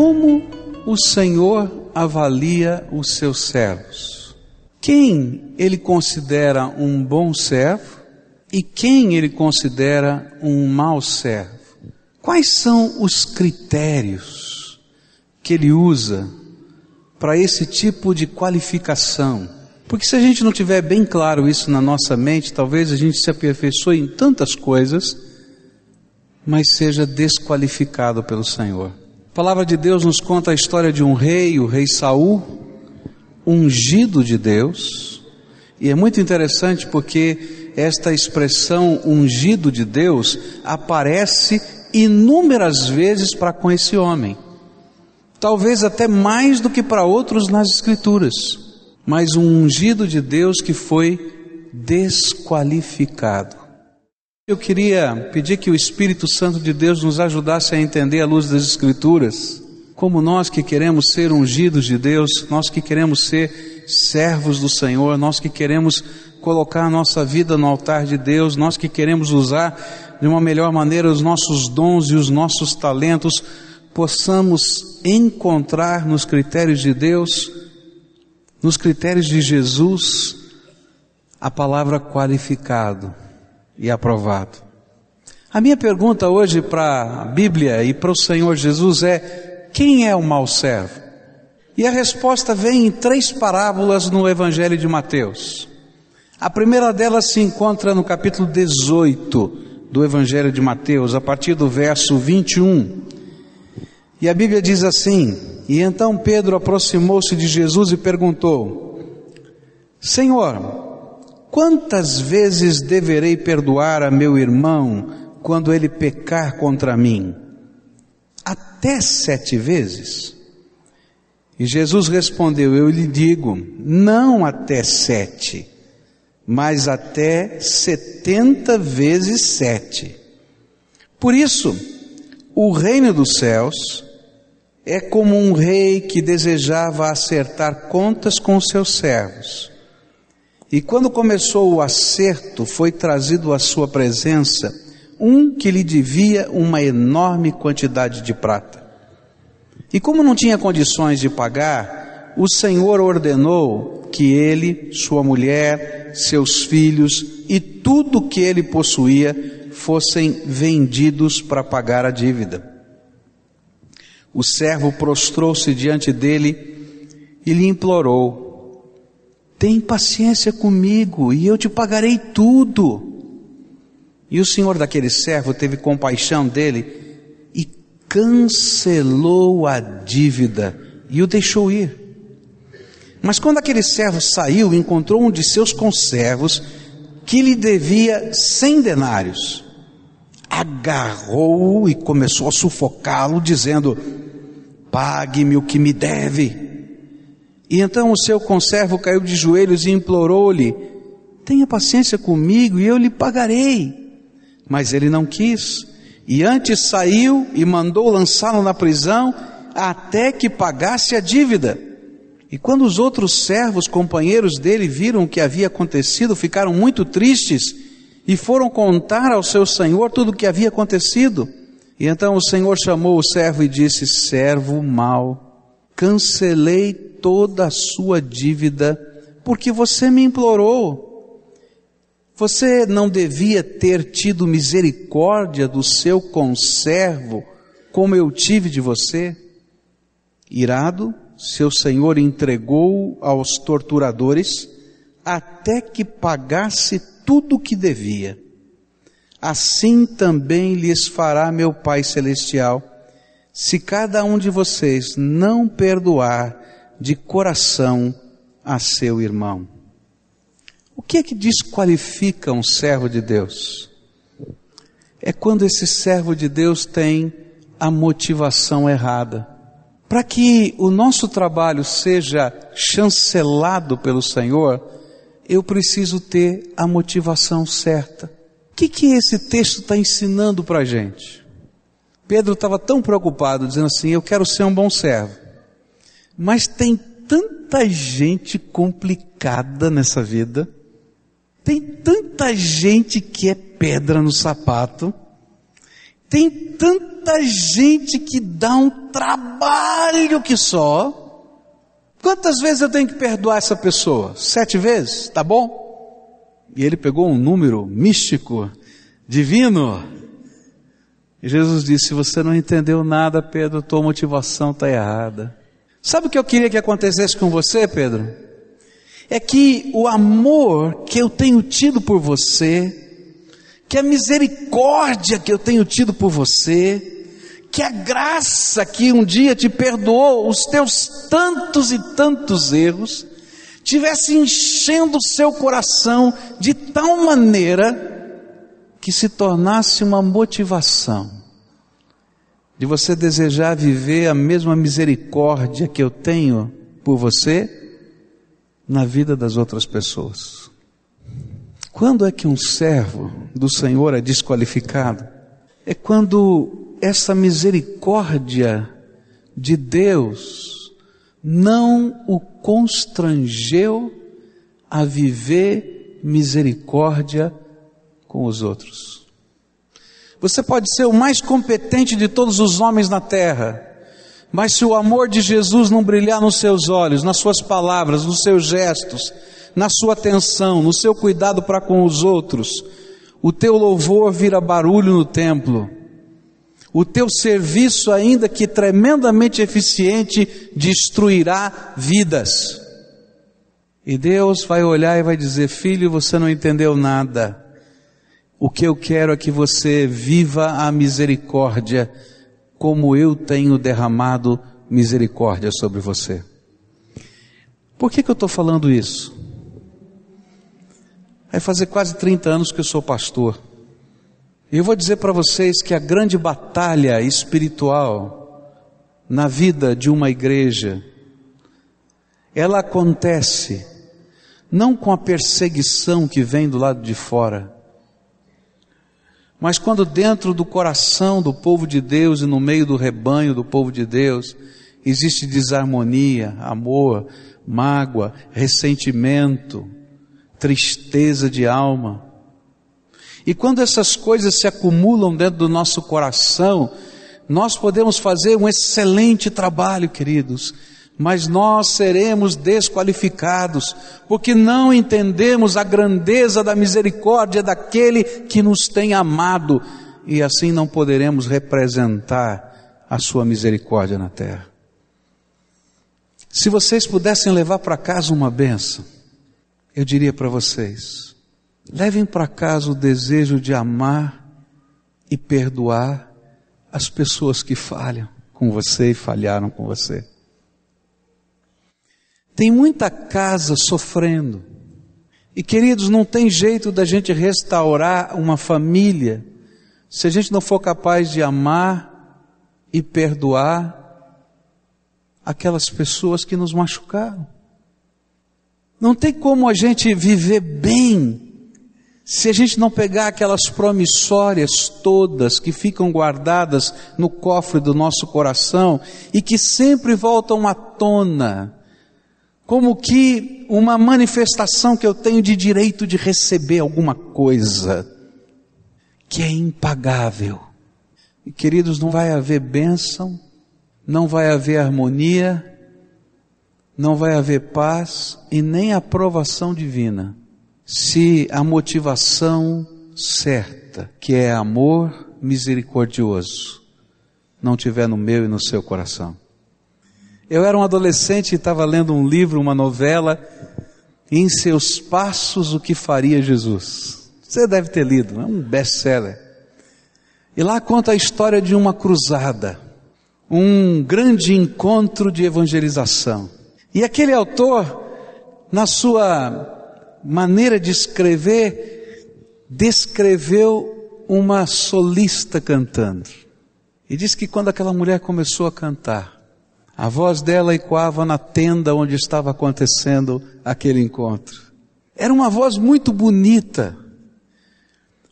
como o Senhor avalia os seus servos? Quem ele considera um bom servo e quem ele considera um mau servo? Quais são os critérios que ele usa para esse tipo de qualificação? Porque se a gente não tiver bem claro isso na nossa mente, talvez a gente se aperfeiçoe em tantas coisas, mas seja desqualificado pelo Senhor. A palavra de Deus nos conta a história de um rei, o rei Saul, ungido de Deus, e é muito interessante porque esta expressão ungido de Deus aparece inúmeras vezes para com esse homem, talvez até mais do que para outros nas Escrituras, mas um ungido de Deus que foi desqualificado. Eu queria pedir que o Espírito Santo de Deus nos ajudasse a entender a luz das Escrituras, como nós que queremos ser ungidos de Deus, nós que queremos ser servos do Senhor, nós que queremos colocar a nossa vida no altar de Deus, nós que queremos usar de uma melhor maneira os nossos dons e os nossos talentos, possamos encontrar nos critérios de Deus, nos critérios de Jesus, a palavra qualificado e aprovado. A minha pergunta hoje para a Bíblia e para o Senhor Jesus é: quem é o mau servo? E a resposta vem em três parábolas no Evangelho de Mateus. A primeira delas se encontra no capítulo 18 do Evangelho de Mateus, a partir do verso 21. E a Bíblia diz assim: E então Pedro aproximou-se de Jesus e perguntou: Senhor, Quantas vezes deverei perdoar a meu irmão quando ele pecar contra mim? Até sete vezes? E Jesus respondeu: Eu lhe digo, não até sete, mas até setenta vezes sete. Por isso, o reino dos céus é como um rei que desejava acertar contas com seus servos. E quando começou o acerto, foi trazido à sua presença um que lhe devia uma enorme quantidade de prata. E como não tinha condições de pagar, o Senhor ordenou que ele, sua mulher, seus filhos e tudo que ele possuía fossem vendidos para pagar a dívida. O servo prostrou-se diante dele e lhe implorou: tem paciência comigo e eu te pagarei tudo. E o senhor daquele servo teve compaixão dele e cancelou a dívida e o deixou ir. Mas quando aquele servo saiu, encontrou um de seus conservos que lhe devia cem denários. Agarrou-o e começou a sufocá-lo, dizendo: Pague-me o que me deve. E então o seu conservo caiu de joelhos e implorou-lhe: Tenha paciência comigo e eu lhe pagarei. Mas ele não quis. E antes saiu e mandou lançá-lo na prisão até que pagasse a dívida. E quando os outros servos, companheiros dele, viram o que havia acontecido, ficaram muito tristes e foram contar ao seu senhor tudo o que havia acontecido. E então o senhor chamou o servo e disse: Servo mau, cancelei toda a sua dívida, porque você me implorou. Você não devia ter tido misericórdia do seu conservo, como eu tive de você? Irado, seu senhor entregou aos torturadores até que pagasse tudo o que devia. Assim também lhes fará meu Pai Celestial, se cada um de vocês não perdoar de coração a seu irmão. O que é que desqualifica um servo de Deus? É quando esse servo de Deus tem a motivação errada. Para que o nosso trabalho seja chancelado pelo Senhor, eu preciso ter a motivação certa. O que, que esse texto está ensinando para a gente? Pedro estava tão preocupado, dizendo assim: Eu quero ser um bom servo. Mas tem tanta gente complicada nessa vida, tem tanta gente que é pedra no sapato, tem tanta gente que dá um trabalho que só. Quantas vezes eu tenho que perdoar essa pessoa? Sete vezes? Tá bom? E ele pegou um número místico, divino. Jesus disse: Se você não entendeu nada, Pedro, tua motivação está errada. Sabe o que eu queria que acontecesse com você, Pedro? É que o amor que eu tenho tido por você, que a misericórdia que eu tenho tido por você, que a graça que um dia te perdoou os teus tantos e tantos erros, tivesse enchendo o seu coração de tal maneira que se tornasse uma motivação de você desejar viver a mesma misericórdia que eu tenho por você na vida das outras pessoas. Quando é que um servo do Senhor é desqualificado? É quando essa misericórdia de Deus não o constrangeu a viver misericórdia com os outros. Você pode ser o mais competente de todos os homens na terra, mas se o amor de Jesus não brilhar nos seus olhos, nas suas palavras, nos seus gestos, na sua atenção, no seu cuidado para com os outros, o teu louvor vira barulho no templo. O teu serviço, ainda que tremendamente eficiente, destruirá vidas. E Deus vai olhar e vai dizer: Filho, você não entendeu nada. O que eu quero é que você viva a misericórdia, como eu tenho derramado misericórdia sobre você. Por que, que eu estou falando isso? Vai fazer quase 30 anos que eu sou pastor. E eu vou dizer para vocês que a grande batalha espiritual na vida de uma igreja, ela acontece não com a perseguição que vem do lado de fora, mas quando dentro do coração do povo de Deus e no meio do rebanho do povo de Deus existe desarmonia, amor, mágoa, ressentimento, tristeza de alma. E quando essas coisas se acumulam dentro do nosso coração, nós podemos fazer um excelente trabalho, queridos, mas nós seremos desqualificados, porque não entendemos a grandeza da misericórdia daquele que nos tem amado, e assim não poderemos representar a sua misericórdia na terra. Se vocês pudessem levar para casa uma benção, eu diria para vocês: levem para casa o desejo de amar e perdoar as pessoas que falham com você e falharam com você. Tem muita casa sofrendo. E queridos, não tem jeito da gente restaurar uma família se a gente não for capaz de amar e perdoar aquelas pessoas que nos machucaram. Não tem como a gente viver bem se a gente não pegar aquelas promissórias todas que ficam guardadas no cofre do nosso coração e que sempre voltam à tona, como que uma manifestação que eu tenho de direito de receber alguma coisa que é impagável. E queridos, não vai haver bênção, não vai haver harmonia, não vai haver paz e nem aprovação divina se a motivação certa, que é amor misericordioso, não tiver no meu e no seu coração. Eu era um adolescente e estava lendo um livro, uma novela, em seus passos o que faria Jesus. Você deve ter lido, é um best-seller. E lá conta a história de uma cruzada, um grande encontro de evangelização. E aquele autor, na sua maneira de escrever, descreveu uma solista cantando. E diz que quando aquela mulher começou a cantar, a voz dela ecoava na tenda onde estava acontecendo aquele encontro. Era uma voz muito bonita,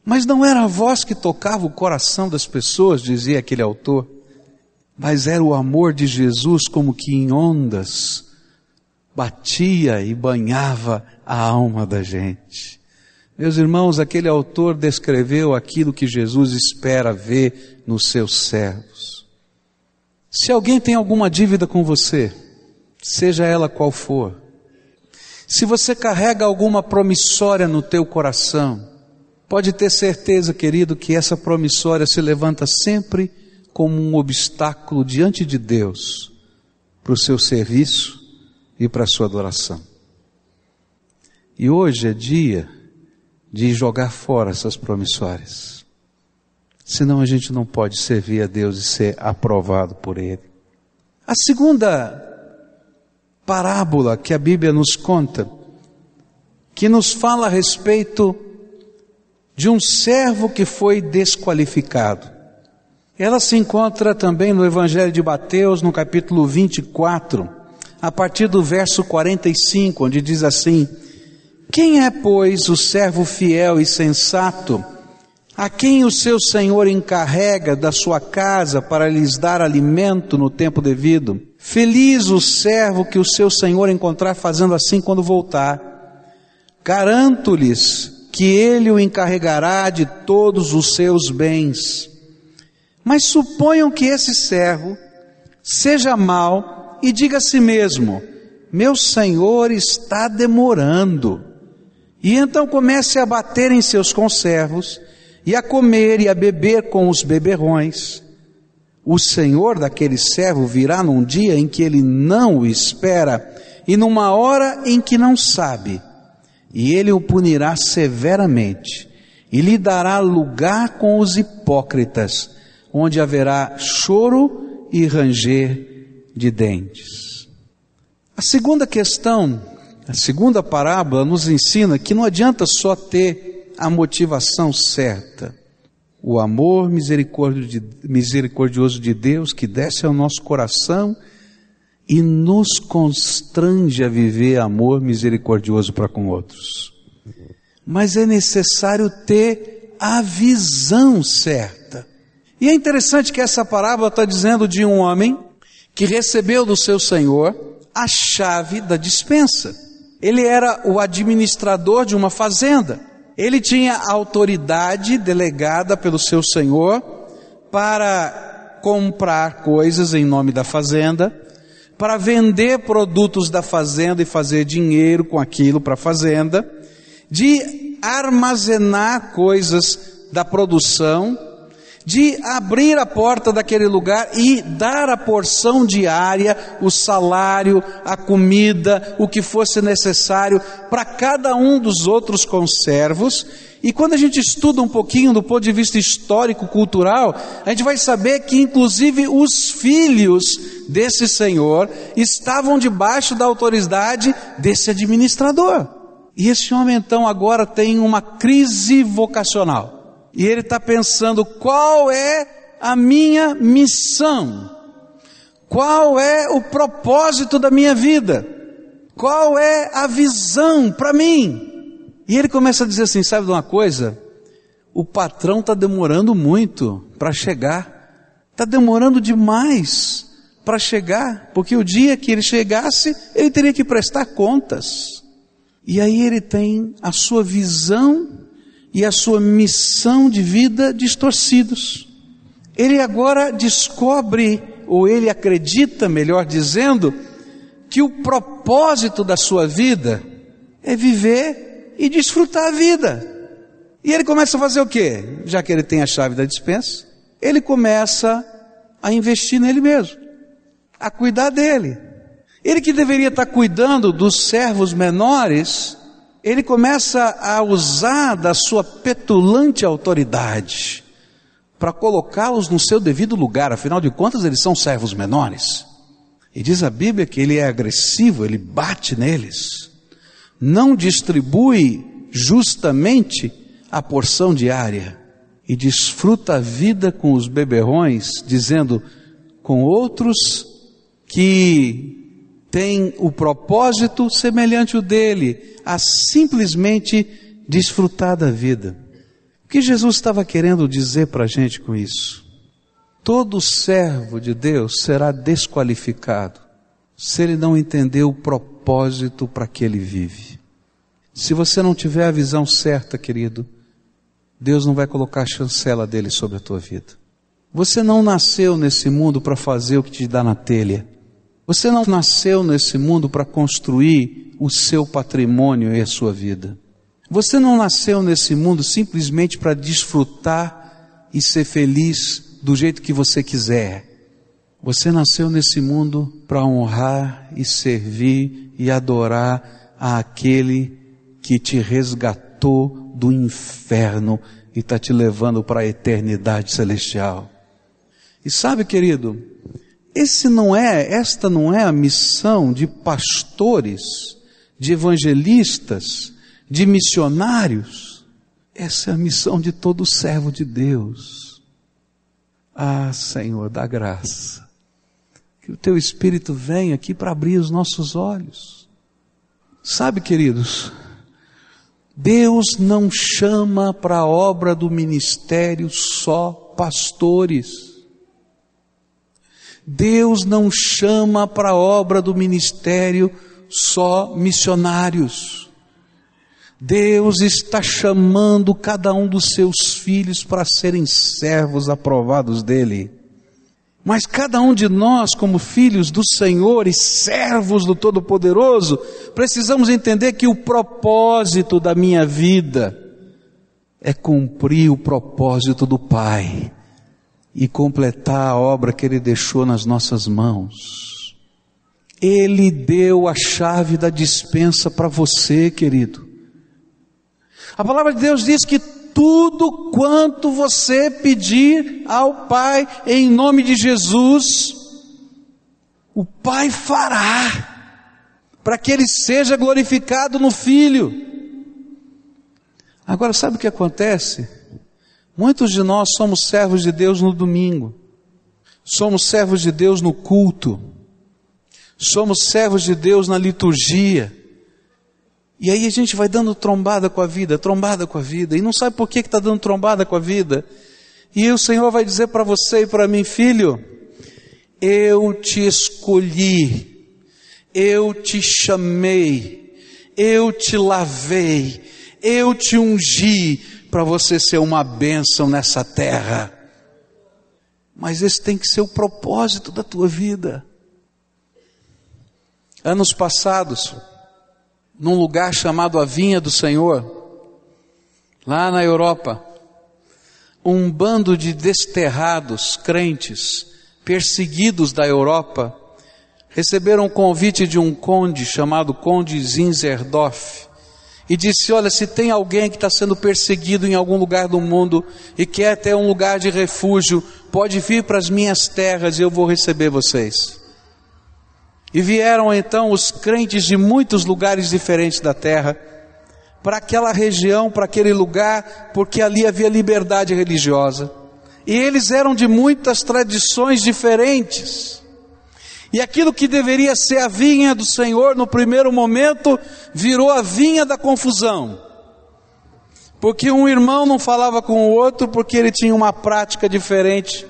mas não era a voz que tocava o coração das pessoas, dizia aquele autor, mas era o amor de Jesus como que em ondas batia e banhava a alma da gente. Meus irmãos, aquele autor descreveu aquilo que Jesus espera ver nos seus servos. Se alguém tem alguma dívida com você, seja ela qual for, se você carrega alguma promissória no teu coração, pode ter certeza, querido, que essa promissória se levanta sempre como um obstáculo diante de Deus para o seu serviço e para a sua adoração. E hoje é dia de jogar fora essas promissórias. Senão a gente não pode servir a Deus e ser aprovado por Ele. A segunda parábola que a Bíblia nos conta, que nos fala a respeito de um servo que foi desqualificado. Ela se encontra também no Evangelho de Mateus, no capítulo 24, a partir do verso 45, onde diz assim: Quem é, pois, o servo fiel e sensato, a quem o seu senhor encarrega da sua casa para lhes dar alimento no tempo devido? Feliz o servo que o seu senhor encontrar fazendo assim quando voltar. Garanto-lhes que ele o encarregará de todos os seus bens. Mas suponham que esse servo seja mau e diga a si mesmo: Meu senhor está demorando. E então comece a bater em seus conservos, e a comer e a beber com os beberrões. O senhor daquele servo virá num dia em que ele não o espera, e numa hora em que não sabe, e ele o punirá severamente, e lhe dará lugar com os hipócritas onde haverá choro e ranger de dentes. A segunda questão, a segunda parábola nos ensina que não adianta só ter a motivação certa. O amor misericordioso de Deus que desce ao nosso coração e nos constrange a viver amor misericordioso para com outros. Mas é necessário ter a visão certa. E é interessante que essa parábola está dizendo de um homem que recebeu do seu senhor a chave da dispensa. Ele era o administrador de uma fazenda. Ele tinha autoridade delegada pelo seu senhor para comprar coisas em nome da fazenda, para vender produtos da fazenda e fazer dinheiro com aquilo para a fazenda, de armazenar coisas da produção de abrir a porta daquele lugar e dar a porção diária, o salário, a comida, o que fosse necessário para cada um dos outros conservos. E quando a gente estuda um pouquinho do ponto de vista histórico, cultural, a gente vai saber que inclusive os filhos desse senhor estavam debaixo da autoridade desse administrador. E esse homem então agora tem uma crise vocacional. E ele está pensando: qual é a minha missão? Qual é o propósito da minha vida? Qual é a visão para mim? E ele começa a dizer assim: sabe de uma coisa? O patrão está demorando muito para chegar, está demorando demais para chegar, porque o dia que ele chegasse, ele teria que prestar contas. E aí ele tem a sua visão e a sua missão de vida distorcidos. Ele agora descobre, ou ele acredita, melhor dizendo, que o propósito da sua vida é viver e desfrutar a vida. E ele começa a fazer o quê? Já que ele tem a chave da dispensa, ele começa a investir nele mesmo, a cuidar dele. Ele que deveria estar cuidando dos servos menores, ele começa a usar da sua petulante autoridade para colocá-los no seu devido lugar, afinal de contas, eles são servos menores. E diz a Bíblia que ele é agressivo, ele bate neles, não distribui justamente a porção diária e desfruta a vida com os beberrões, dizendo com outros que tem o propósito semelhante ao dele, a simplesmente desfrutar da vida. O que Jesus estava querendo dizer para a gente com isso? Todo servo de Deus será desqualificado se ele não entender o propósito para que ele vive. Se você não tiver a visão certa, querido, Deus não vai colocar a chancela dele sobre a tua vida. Você não nasceu nesse mundo para fazer o que te dá na telha. Você não nasceu nesse mundo para construir o seu patrimônio e a sua vida. Você não nasceu nesse mundo simplesmente para desfrutar e ser feliz do jeito que você quiser. Você nasceu nesse mundo para honrar e servir e adorar aquele que te resgatou do inferno e está te levando para a eternidade celestial. E sabe, querido, esse não é, esta não é a missão de pastores, de evangelistas, de missionários. Essa é a missão de todo servo de Deus. Ah, Senhor, dá graça. Que o teu Espírito venha aqui para abrir os nossos olhos. Sabe, queridos, Deus não chama para a obra do ministério só pastores. Deus não chama para a obra do ministério só missionários. Deus está chamando cada um dos seus filhos para serem servos aprovados dele. Mas cada um de nós, como filhos do Senhor e servos do Todo-Poderoso, precisamos entender que o propósito da minha vida é cumprir o propósito do Pai e completar a obra que Ele deixou nas nossas mãos. Ele deu a chave da dispensa para você, querido. A palavra de Deus diz que tudo quanto você pedir ao Pai em nome de Jesus, o Pai fará, para que Ele seja glorificado no Filho. Agora, sabe o que acontece? Muitos de nós somos servos de Deus no domingo, somos servos de Deus no culto, somos servos de Deus na liturgia, e aí a gente vai dando trombada com a vida, trombada com a vida, e não sabe por que está dando trombada com a vida. E o Senhor vai dizer para você e para mim, filho, eu te escolhi, eu te chamei, eu te lavei, eu te ungi para você ser uma bênção nessa terra. Mas esse tem que ser o propósito da tua vida. Anos passados, num lugar chamado a Vinha do Senhor, lá na Europa, um bando de desterrados crentes, perseguidos da Europa, receberam um convite de um conde chamado Conde Zinzerdorf e disse: Olha, se tem alguém que está sendo perseguido em algum lugar do mundo e quer ter um lugar de refúgio, pode vir para as minhas terras e eu vou receber vocês. E vieram então os crentes de muitos lugares diferentes da terra para aquela região, para aquele lugar, porque ali havia liberdade religiosa. E eles eram de muitas tradições diferentes. E aquilo que deveria ser a vinha do Senhor no primeiro momento virou a vinha da confusão. Porque um irmão não falava com o outro porque ele tinha uma prática diferente,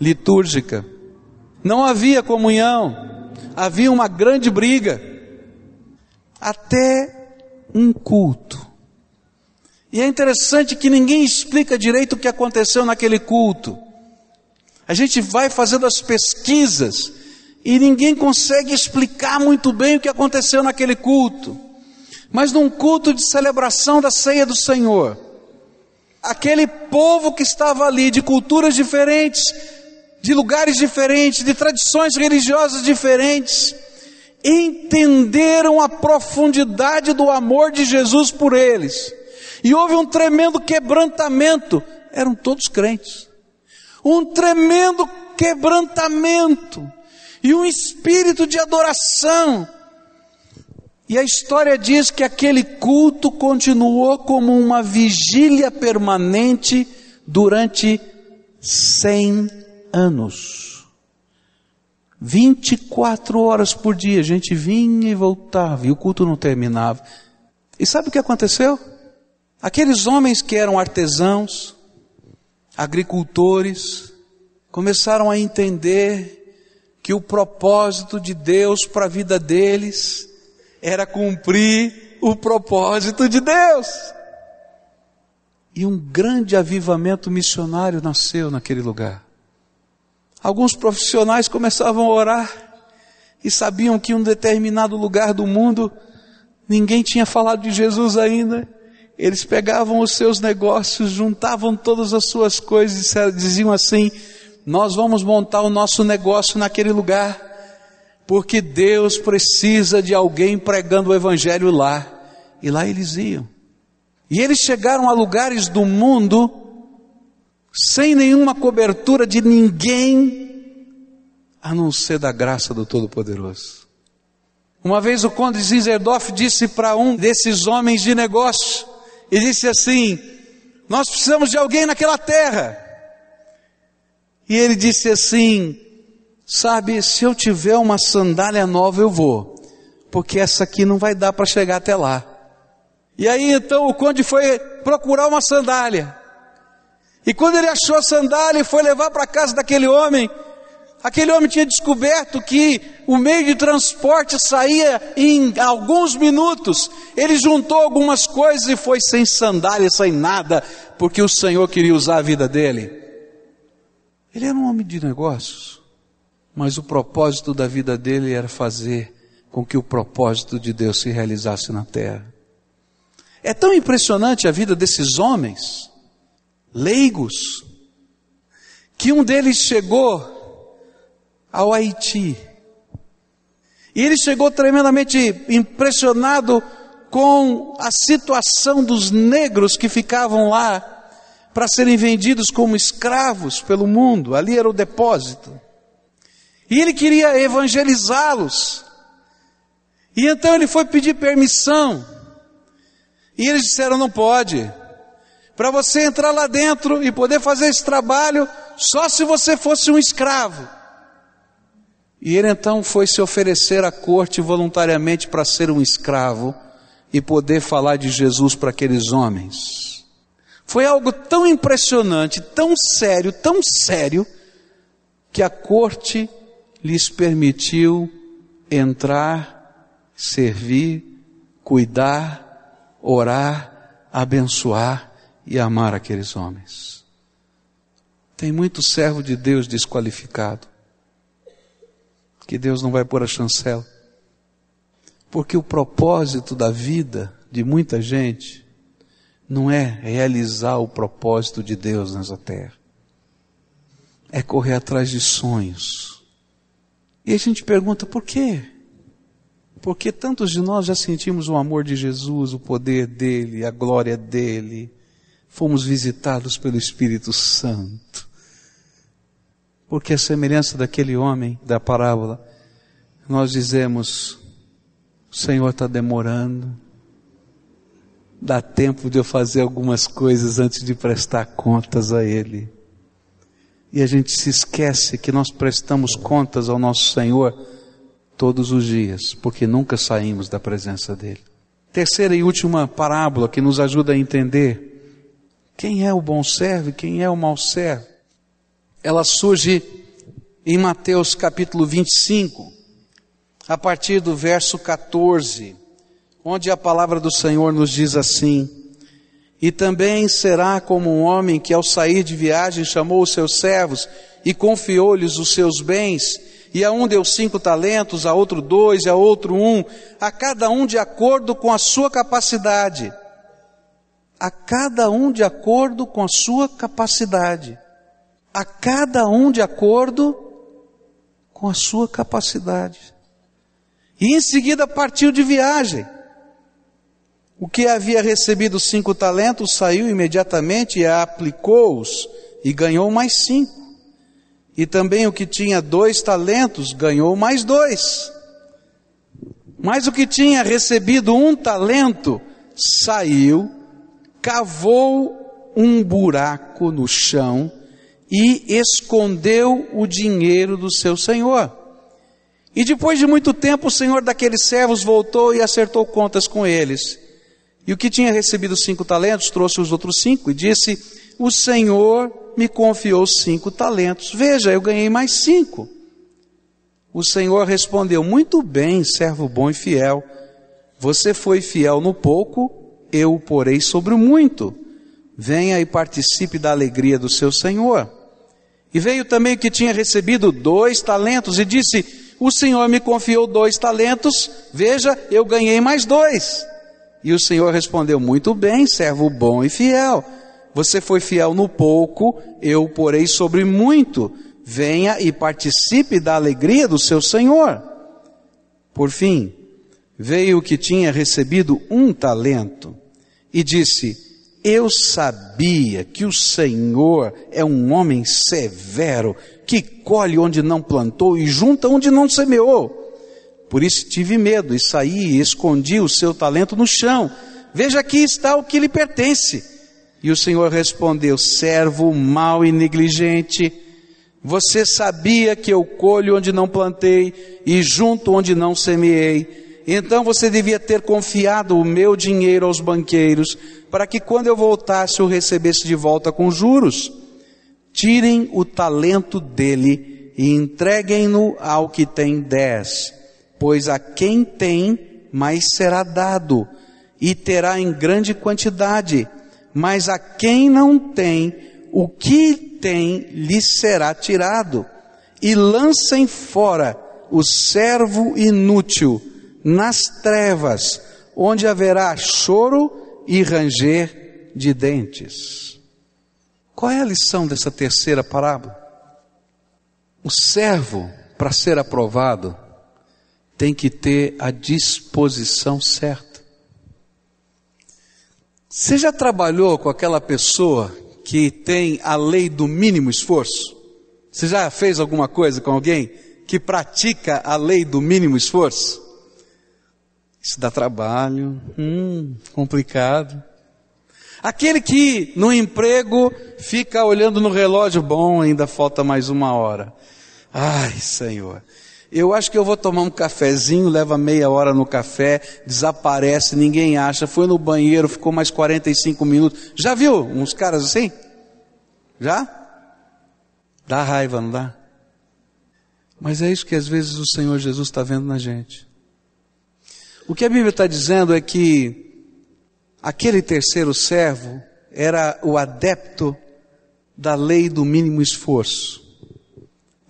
litúrgica. Não havia comunhão havia uma grande briga, até um culto. E é interessante que ninguém explica direito o que aconteceu naquele culto. A gente vai fazendo as pesquisas e ninguém consegue explicar muito bem o que aconteceu naquele culto. Mas num culto de celebração da ceia do Senhor, aquele povo que estava ali, de culturas diferentes, de lugares diferentes, de tradições religiosas diferentes, entenderam a profundidade do amor de Jesus por eles. E houve um tremendo quebrantamento. Eram todos crentes. Um tremendo quebrantamento. E um espírito de adoração. E a história diz que aquele culto continuou como uma vigília permanente durante cem anos. 24 horas por dia, a gente vinha e voltava, e o culto não terminava. E sabe o que aconteceu? Aqueles homens que eram artesãos, agricultores, começaram a entender que o propósito de Deus para a vida deles era cumprir o propósito de Deus. E um grande avivamento missionário nasceu naquele lugar. Alguns profissionais começavam a orar e sabiam que em um determinado lugar do mundo ninguém tinha falado de Jesus ainda. Eles pegavam os seus negócios, juntavam todas as suas coisas e diziam assim: Nós vamos montar o nosso negócio naquele lugar, porque Deus precisa de alguém pregando o Evangelho lá. E lá eles iam. E eles chegaram a lugares do mundo sem nenhuma cobertura de ninguém, a não ser da graça do Todo-Poderoso. Uma vez o conde Zinzerdorf disse para um desses homens de negócio, e disse assim: Nós precisamos de alguém naquela terra. E ele disse assim: Sabe, se eu tiver uma sandália nova, eu vou, porque essa aqui não vai dar para chegar até lá. E aí então o conde foi procurar uma sandália. E quando ele achou a sandália e foi levar para casa daquele homem, aquele homem tinha descoberto que o meio de transporte saía em alguns minutos. Ele juntou algumas coisas e foi sem sandália, sem nada, porque o Senhor queria usar a vida dele. Ele era um homem de negócios, mas o propósito da vida dele era fazer com que o propósito de Deus se realizasse na terra. É tão impressionante a vida desses homens, leigos, que um deles chegou ao Haiti. E ele chegou tremendamente impressionado com a situação dos negros que ficavam lá para serem vendidos como escravos pelo mundo. Ali era o depósito. E ele queria evangelizá-los. E então ele foi pedir permissão. E eles disseram: não pode. Para você entrar lá dentro e poder fazer esse trabalho, só se você fosse um escravo. E ele então foi se oferecer à corte voluntariamente para ser um escravo e poder falar de Jesus para aqueles homens. Foi algo tão impressionante, tão sério, tão sério, que a corte lhes permitiu entrar, servir, cuidar orar, abençoar e amar aqueles homens. Tem muito servo de Deus desqualificado, que Deus não vai pôr a chancela, porque o propósito da vida de muita gente não é realizar o propósito de Deus nessa terra, é correr atrás de sonhos. E a gente pergunta por quê? Porque tantos de nós já sentimos o amor de Jesus, o poder dele, a glória dele. Fomos visitados pelo Espírito Santo. Porque a semelhança daquele homem da parábola, nós dizemos: o Senhor está demorando. Dá tempo de eu fazer algumas coisas antes de prestar contas a Ele. E a gente se esquece que nós prestamos contas ao nosso Senhor todos os dias, porque nunca saímos da presença dele. Terceira e última parábola que nos ajuda a entender quem é o bom servo e quem é o mau servo. Ela surge em Mateus capítulo 25, a partir do verso 14, onde a palavra do Senhor nos diz assim: E também será como um homem que ao sair de viagem chamou os seus servos e confiou-lhes os seus bens, e a um deu cinco talentos, a outro dois, e a outro um, a cada um de acordo com a sua capacidade. A cada um de acordo com a sua capacidade. A cada um de acordo com a sua capacidade. E em seguida partiu de viagem. O que havia recebido cinco talentos saiu imediatamente e aplicou-os e ganhou mais cinco. E também o que tinha dois talentos ganhou mais dois. Mas o que tinha recebido um talento saiu, cavou um buraco no chão e escondeu o dinheiro do seu senhor. E depois de muito tempo, o senhor daqueles servos voltou e acertou contas com eles. E o que tinha recebido cinco talentos trouxe os outros cinco e disse: O senhor me confiou cinco talentos. Veja, eu ganhei mais cinco. O Senhor respondeu: Muito bem, servo bom e fiel. Você foi fiel no pouco, eu o porei sobre o muito. Venha e participe da alegria do seu Senhor. E veio também o que tinha recebido dois talentos e disse: O Senhor me confiou dois talentos, veja, eu ganhei mais dois. E o Senhor respondeu: Muito bem, servo bom e fiel. Você foi fiel no pouco, eu porei sobre muito. Venha e participe da alegria do seu Senhor. Por fim, veio o que tinha recebido um talento e disse: Eu sabia que o Senhor é um homem severo, que colhe onde não plantou e junta onde não semeou. Por isso tive medo e saí e escondi o seu talento no chão. Veja aqui está o que lhe pertence. E o Senhor respondeu: Servo mau e negligente, você sabia que eu colho onde não plantei e junto onde não semeei então você devia ter confiado o meu dinheiro aos banqueiros, para que quando eu voltasse o recebesse de volta com juros. Tirem o talento dele e entreguem-no ao que tem dez, pois a quem tem, mais será dado, e terá em grande quantidade, mas a quem não tem, o que tem lhe será tirado. E lancem fora o servo inútil, nas trevas, onde haverá choro e ranger de dentes. Qual é a lição dessa terceira parábola? O servo, para ser aprovado, tem que ter a disposição certa. Você já trabalhou com aquela pessoa que tem a lei do mínimo esforço? Você já fez alguma coisa com alguém que pratica a lei do mínimo esforço? Isso dá trabalho, hum, complicado. Aquele que no emprego fica olhando no relógio, bom, ainda falta mais uma hora. Ai, Senhor. Eu acho que eu vou tomar um cafezinho, leva meia hora no café, desaparece, ninguém acha, foi no banheiro, ficou mais 45 minutos. Já viu uns caras assim? Já? Dá raiva, não dá? Mas é isso que às vezes o Senhor Jesus está vendo na gente. O que a Bíblia está dizendo é que aquele terceiro servo era o adepto da lei do mínimo esforço.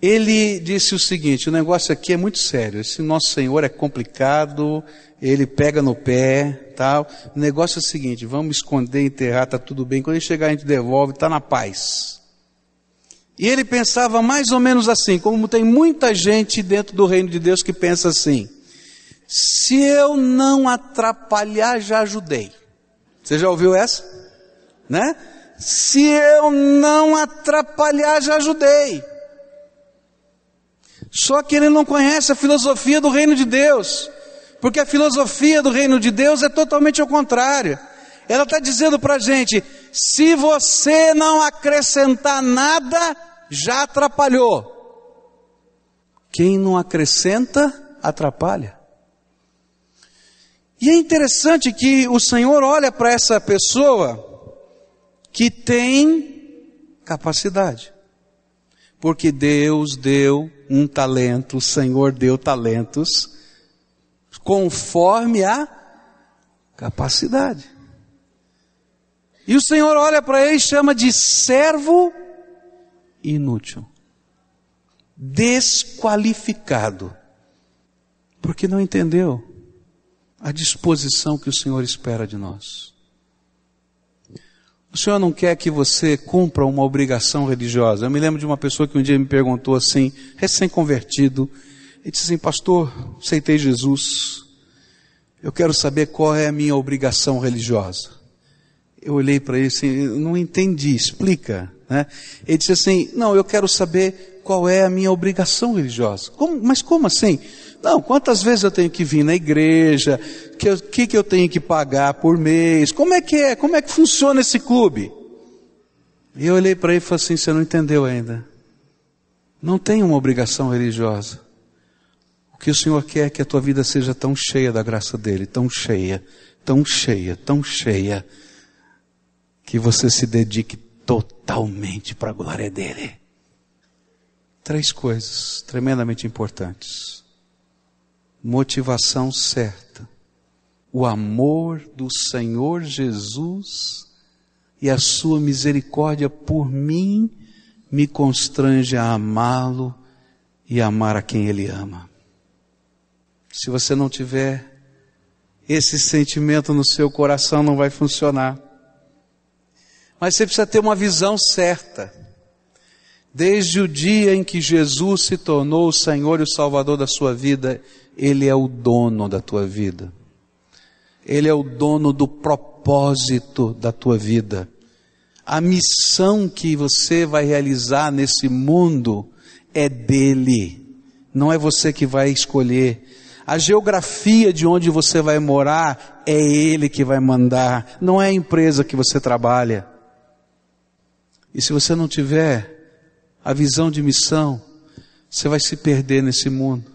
Ele disse o seguinte: o negócio aqui é muito sério. Esse nosso Senhor é complicado, ele pega no pé, tal. O negócio é o seguinte: vamos esconder, enterrar, tá tudo bem. Quando ele chegar a gente devolve, está na paz. E ele pensava mais ou menos assim, como tem muita gente dentro do reino de Deus que pensa assim. Se eu não atrapalhar, já ajudei. Você já ouviu essa? Né? Se eu não atrapalhar, já ajudei. Só que ele não conhece a filosofia do reino de Deus. Porque a filosofia do reino de Deus é totalmente ao contrário. Ela está dizendo para a gente: se você não acrescentar nada, já atrapalhou. Quem não acrescenta, atrapalha. E é interessante que o Senhor olha para essa pessoa que tem capacidade. Porque Deus deu um talento, o Senhor deu talentos conforme a capacidade. E o Senhor olha para ele e chama de servo inútil, desqualificado, porque não entendeu a disposição que o Senhor espera de nós. O Senhor não quer que você cumpra uma obrigação religiosa. Eu me lembro de uma pessoa que um dia me perguntou assim, recém-convertido, e disse assim, pastor, aceitei Jesus, eu quero saber qual é a minha obrigação religiosa. Eu olhei para ele assim, não entendi, explica. Né? Ele disse assim, não, eu quero saber qual é a minha obrigação religiosa. Como, mas como assim? Não, quantas vezes eu tenho que vir na igreja? O que, que, que eu tenho que pagar por mês? Como é que é? Como é que funciona esse clube? E eu olhei para ele e falei assim: você não entendeu ainda. Não tem uma obrigação religiosa. O que o Senhor quer é que a tua vida seja tão cheia da graça dele, tão cheia, tão cheia, tão cheia, que você se dedique totalmente para a glória dele. Três coisas tremendamente importantes motivação certa, o amor do Senhor Jesus e a sua misericórdia por mim me constrange a amá-lo e amar a quem ele ama. Se você não tiver esse sentimento no seu coração, não vai funcionar. Mas você precisa ter uma visão certa. Desde o dia em que Jesus se tornou o Senhor e o Salvador da sua vida, Ele é o dono da tua vida. Ele é o dono do propósito da tua vida. A missão que você vai realizar nesse mundo é dele. Não é você que vai escolher. A geografia de onde você vai morar é ele que vai mandar, não é a empresa que você trabalha. E se você não tiver a visão de missão, você vai se perder nesse mundo,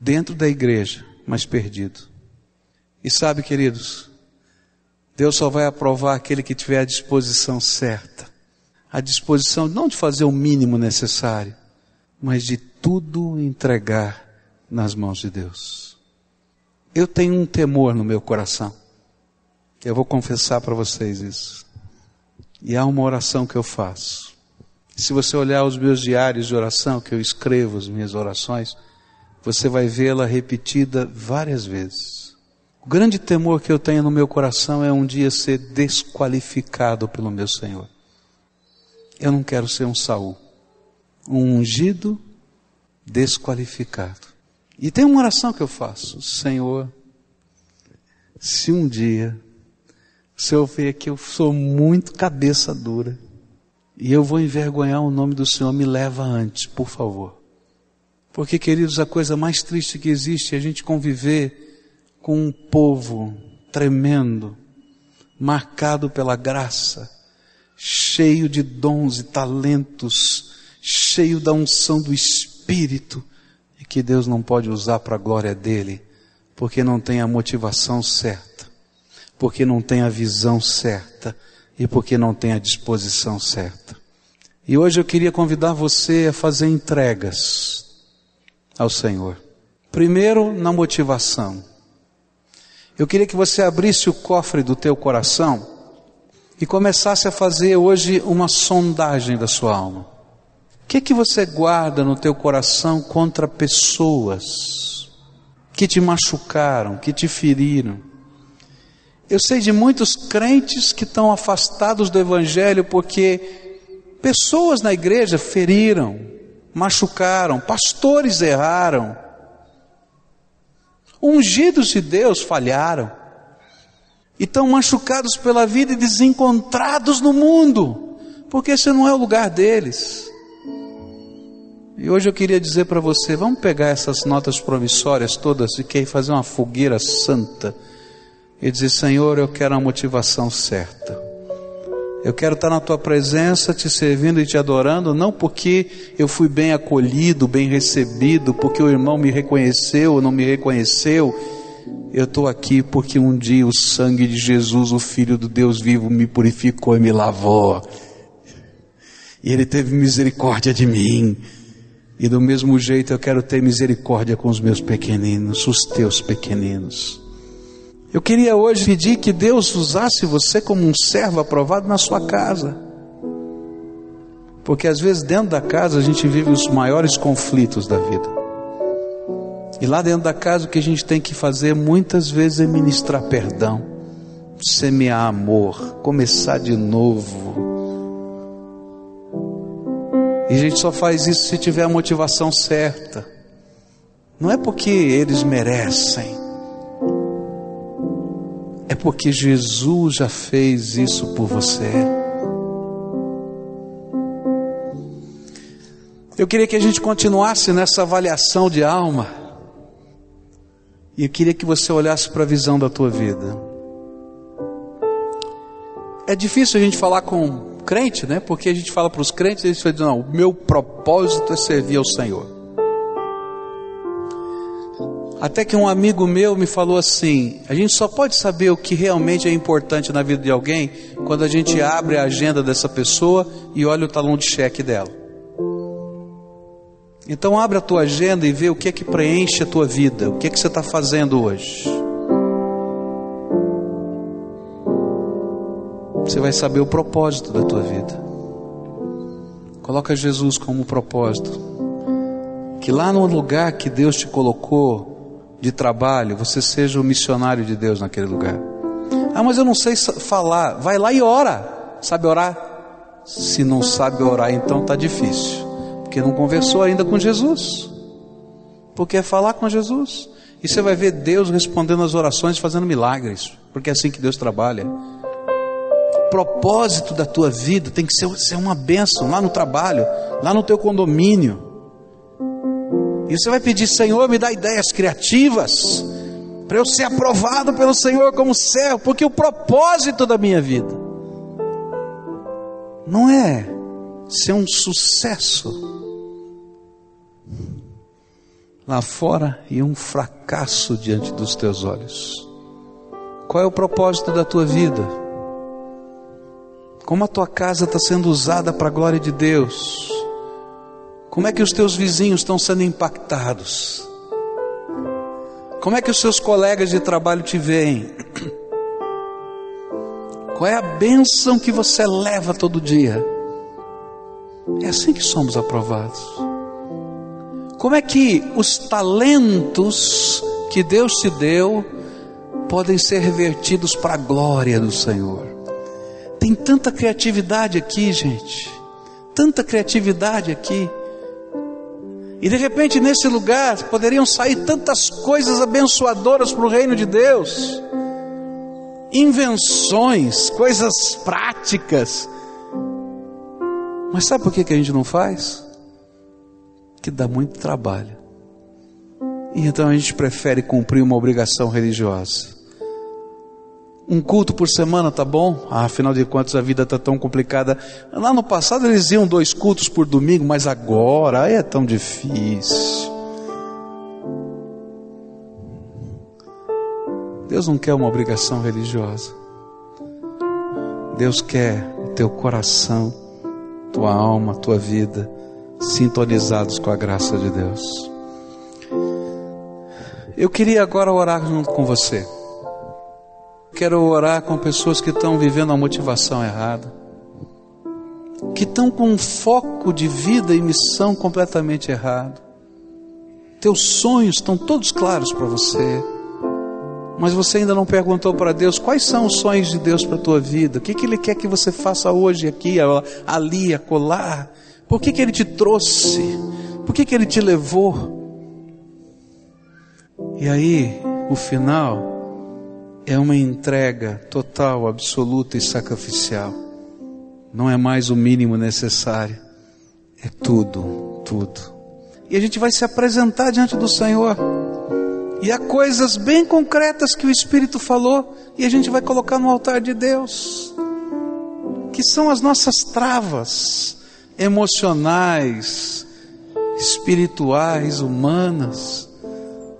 dentro da igreja, mas perdido. E sabe, queridos, Deus só vai aprovar aquele que tiver a disposição certa. A disposição não de fazer o mínimo necessário, mas de tudo entregar nas mãos de Deus. Eu tenho um temor no meu coração. Eu vou confessar para vocês isso. E há uma oração que eu faço. Se você olhar os meus diários de oração, que eu escrevo as minhas orações, você vai vê-la repetida várias vezes. O grande temor que eu tenho no meu coração é um dia ser desqualificado pelo meu Senhor. Eu não quero ser um Saul, um ungido desqualificado. E tem uma oração que eu faço, Senhor, se um dia o Senhor ver que eu sou muito cabeça dura e eu vou envergonhar o nome do Senhor, me leva antes, por favor. Porque, queridos, a coisa mais triste que existe é a gente conviver com um povo tremendo, marcado pela graça, cheio de dons e talentos, cheio da unção do Espírito, e que Deus não pode usar para a glória dele, porque não tem a motivação certa, porque não tem a visão certa e porque não tem a disposição certa. E hoje eu queria convidar você a fazer entregas ao Senhor. Primeiro, na motivação. Eu queria que você abrisse o cofre do teu coração e começasse a fazer hoje uma sondagem da sua alma. O que que você guarda no teu coração contra pessoas que te machucaram, que te feriram? Eu sei de muitos crentes que estão afastados do evangelho porque pessoas na igreja feriram, machucaram, pastores erraram, Ungidos de Deus falharam. E estão machucados pela vida e desencontrados no mundo. Porque esse não é o lugar deles. E hoje eu queria dizer para você, vamos pegar essas notas promissórias todas e quer fazer uma fogueira santa e dizer, Senhor, eu quero a motivação certa. Eu quero estar na tua presença, te servindo e te adorando, não porque eu fui bem acolhido, bem recebido, porque o irmão me reconheceu ou não me reconheceu. Eu estou aqui porque um dia o sangue de Jesus, o Filho do Deus vivo, me purificou e me lavou. E Ele teve misericórdia de mim. E do mesmo jeito eu quero ter misericórdia com os meus pequeninos, os teus pequeninos. Eu queria hoje pedir que Deus usasse você como um servo aprovado na sua casa. Porque às vezes dentro da casa a gente vive os maiores conflitos da vida. E lá dentro da casa o que a gente tem que fazer muitas vezes é ministrar perdão, semear amor, começar de novo. E a gente só faz isso se tiver a motivação certa. Não é porque eles merecem é porque Jesus já fez isso por você. Eu queria que a gente continuasse nessa avaliação de alma. E eu queria que você olhasse para a visão da tua vida. É difícil a gente falar com crente, né? Porque a gente fala para os crentes e eles falam, não, o meu propósito é servir ao Senhor. Até que um amigo meu me falou assim: a gente só pode saber o que realmente é importante na vida de alguém quando a gente abre a agenda dessa pessoa e olha o talão de cheque dela. Então abre a tua agenda e vê o que é que preenche a tua vida, o que é que você está fazendo hoje. você vai saber o propósito da tua vida. Coloca Jesus como propósito. Que lá no lugar que Deus te colocou de trabalho, você seja o missionário de Deus naquele lugar. Ah, mas eu não sei falar. Vai lá e ora. Sabe orar? Se não sabe orar, então tá difícil. Porque não conversou ainda com Jesus. Porque é falar com Jesus. E você vai ver Deus respondendo as orações, fazendo milagres. Porque é assim que Deus trabalha propósito da tua vida tem que ser, ser uma bênção lá no trabalho, lá no teu condomínio. E você vai pedir, Senhor, me dá ideias criativas, para eu ser aprovado pelo Senhor como servo, porque o propósito da minha vida não é ser um sucesso lá fora e um fracasso diante dos teus olhos. Qual é o propósito da tua vida? Como a tua casa está sendo usada para a glória de Deus? Como é que os teus vizinhos estão sendo impactados? Como é que os seus colegas de trabalho te veem? Qual é a bênção que você leva todo dia? É assim que somos aprovados. Como é que os talentos que Deus te deu podem ser revertidos para a glória do Senhor? Tem tanta criatividade aqui, gente. Tanta criatividade aqui. E de repente nesse lugar poderiam sair tantas coisas abençoadoras para o reino de Deus. Invenções, coisas práticas. Mas sabe por que, a gente não faz? Que dá muito trabalho. E então a gente prefere cumprir uma obrigação religiosa. Um culto por semana tá bom? Ah, afinal de contas a vida está tão complicada. Lá no passado eles iam dois cultos por domingo, mas agora é tão difícil. Deus não quer uma obrigação religiosa. Deus quer o teu coração, tua alma, tua vida sintonizados com a graça de Deus. Eu queria agora orar junto com você. Quero orar com pessoas que estão vivendo a motivação errada, que estão com um foco de vida e missão completamente errado. Teus sonhos estão todos claros para você, mas você ainda não perguntou para Deus quais são os sonhos de Deus para a tua vida, o que, que Ele quer que você faça hoje, aqui, ali, acolá, por que, que Ele te trouxe, por que, que Ele te levou. E aí, o final é uma entrega total, absoluta e sacrificial. Não é mais o mínimo necessário, é tudo, tudo. E a gente vai se apresentar diante do Senhor. E há coisas bem concretas que o Espírito falou e a gente vai colocar no altar de Deus, que são as nossas travas emocionais, espirituais, humanas,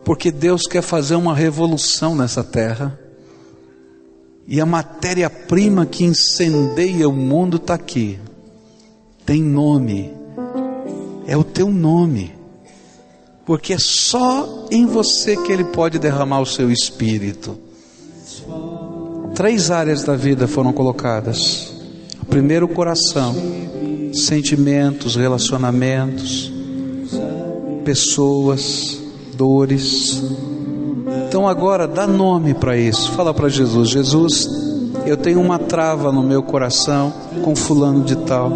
porque Deus quer fazer uma revolução nessa terra. E a matéria-prima que incendeia o mundo está aqui. Tem nome. É o teu nome. Porque é só em você que Ele pode derramar o seu espírito. Três áreas da vida foram colocadas: primeiro, o coração, sentimentos, relacionamentos, pessoas, dores então agora dá nome para isso. Fala para Jesus: Jesus, eu tenho uma trava no meu coração com fulano de tal.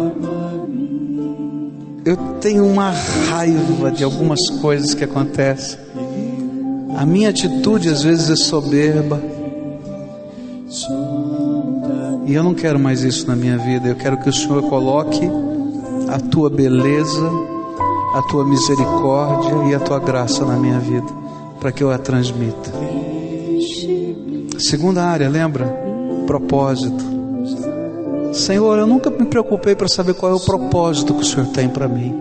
Eu tenho uma raiva de algumas coisas que acontecem. A minha atitude às vezes é soberba. E eu não quero mais isso na minha vida. Eu quero que o Senhor coloque a tua beleza, a tua misericórdia e a tua graça na minha vida para que eu a transmita. Segunda área, lembra? Propósito. Senhor, eu nunca me preocupei para saber qual é o propósito que o Senhor tem para mim.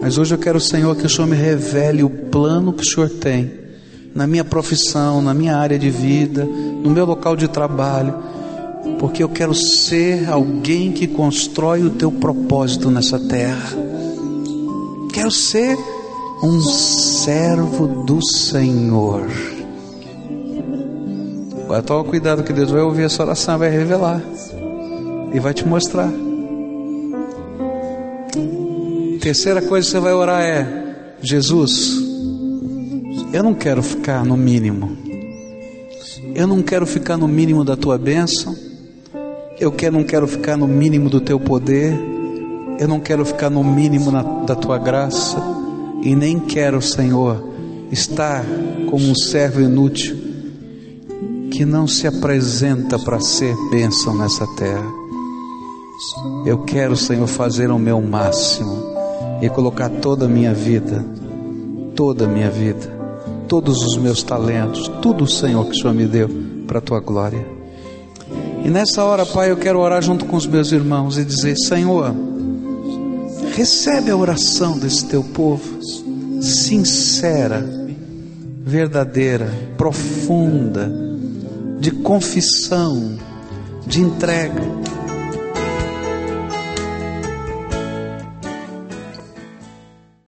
Mas hoje eu quero, Senhor, que o Senhor me revele o plano que o Senhor tem na minha profissão, na minha área de vida, no meu local de trabalho, porque eu quero ser alguém que constrói o teu propósito nessa terra. Quero ser um servo do Senhor. Agora toma cuidado que Deus vai ouvir essa oração, vai revelar e vai te mostrar. Terceira coisa que você vai orar é: Jesus, eu não quero ficar no mínimo. Eu não quero ficar no mínimo da tua bênção. Eu não quero ficar no mínimo do teu poder. Eu não quero ficar no mínimo na, da tua graça. E nem quero, Senhor, estar como um servo inútil que não se apresenta para ser bênção nessa terra. Eu quero, Senhor, fazer o meu máximo e colocar toda a minha vida, toda a minha vida, todos os meus talentos, tudo, Senhor, que o Senhor me deu para a tua glória. E nessa hora, Pai, eu quero orar junto com os meus irmãos e dizer: Senhor, recebe a oração desse teu povo, sincera, verdadeira, profunda, de confissão, de entrega